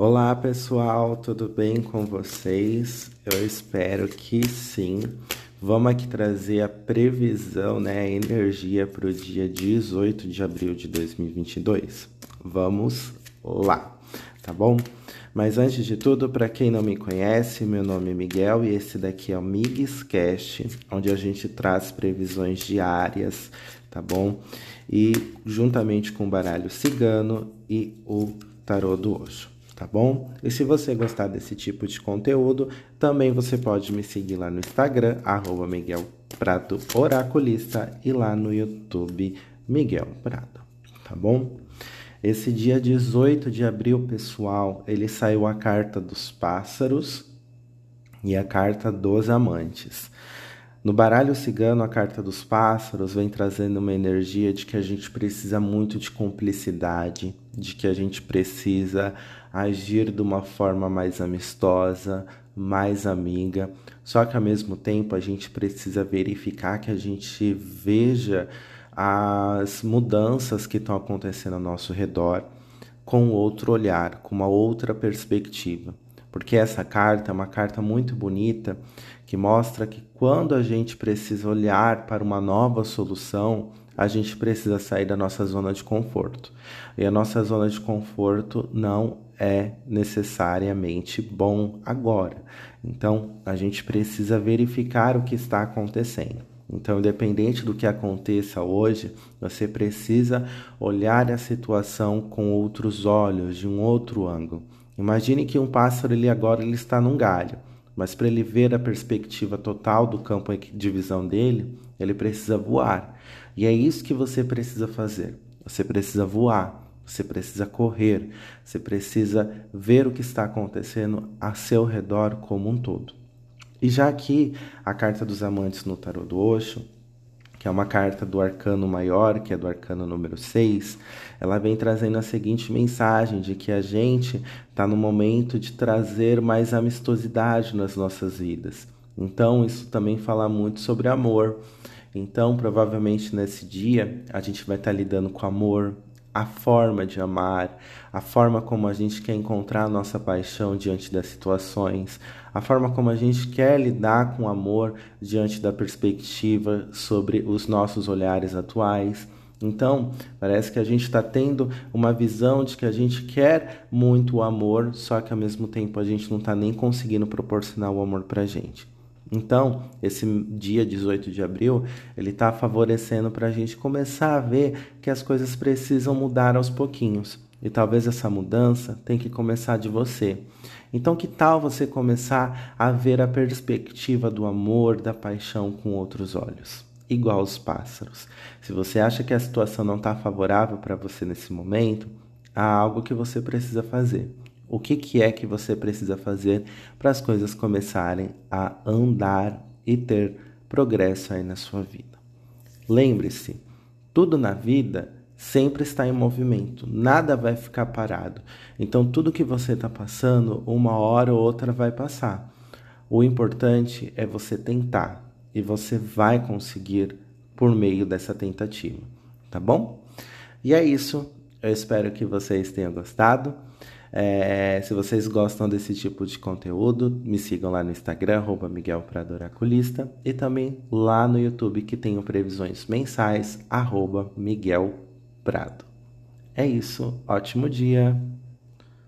Olá pessoal, tudo bem com vocês? Eu espero que sim. Vamos aqui trazer a previsão, né, a energia para o dia 18 de abril de 2022. Vamos lá, tá bom? Mas antes de tudo, para quem não me conhece, meu nome é Miguel e esse daqui é o Migs Cast, onde a gente traz previsões diárias, tá bom? E juntamente com o baralho cigano e o tarô do Oxo tá bom? E se você gostar desse tipo de conteúdo, também você pode me seguir lá no Instagram, arroba Miguel Prato Oraculista, e lá no YouTube, Miguel Prato, tá bom? Esse dia 18 de abril, pessoal, ele saiu a carta dos pássaros e a carta dos amantes. No baralho cigano, a carta dos pássaros vem trazendo uma energia de que a gente precisa muito de cumplicidade, de que a gente precisa agir de uma forma mais amistosa, mais amiga. Só que ao mesmo tempo a gente precisa verificar que a gente veja as mudanças que estão acontecendo ao nosso redor com outro olhar, com uma outra perspectiva. Porque essa carta é uma carta muito bonita que mostra que quando a gente precisa olhar para uma nova solução, a gente precisa sair da nossa zona de conforto. E a nossa zona de conforto não é necessariamente bom agora. Então, a gente precisa verificar o que está acontecendo. Então, independente do que aconteça hoje, você precisa olhar a situação com outros olhos, de um outro ângulo. Imagine que um pássaro ele agora ele está num galho, mas para ele ver a perspectiva total do campo de visão dele, ele precisa voar. E é isso que você precisa fazer. Você precisa voar, você precisa correr, você precisa ver o que está acontecendo a seu redor como um todo. E já aqui, a carta dos amantes no tarot do Osho, que é uma carta do arcano maior, que é do arcano número 6, ela vem trazendo a seguinte mensagem de que a gente está no momento de trazer mais amistosidade nas nossas vidas. Então, isso também fala muito sobre amor. Então, provavelmente nesse dia, a gente vai estar tá lidando com amor, a forma de amar, a forma como a gente quer encontrar a nossa paixão diante das situações, a forma como a gente quer lidar com o amor diante da perspectiva sobre os nossos olhares atuais. Então, parece que a gente está tendo uma visão de que a gente quer muito o amor, só que ao mesmo tempo a gente não está nem conseguindo proporcionar o amor para a gente. Então, esse dia 18 de abril, ele está favorecendo para a gente começar a ver que as coisas precisam mudar aos pouquinhos. E talvez essa mudança tenha que começar de você. Então, que tal você começar a ver a perspectiva do amor, da paixão com outros olhos? Igual os pássaros. Se você acha que a situação não está favorável para você nesse momento, há algo que você precisa fazer o que, que é que você precisa fazer para as coisas começarem a andar e ter progresso aí na sua vida. Lembre-se, tudo na vida sempre está em movimento, nada vai ficar parado. Então, tudo que você está passando, uma hora ou outra vai passar. O importante é você tentar e você vai conseguir por meio dessa tentativa, tá bom? E é isso. Eu espero que vocês tenham gostado. É, se vocês gostam desse tipo de conteúdo, me sigam lá no Instagram, Miguel Prado Oraculista, e também lá no YouTube que tenho previsões mensais, Miguel Prado. É isso, ótimo dia!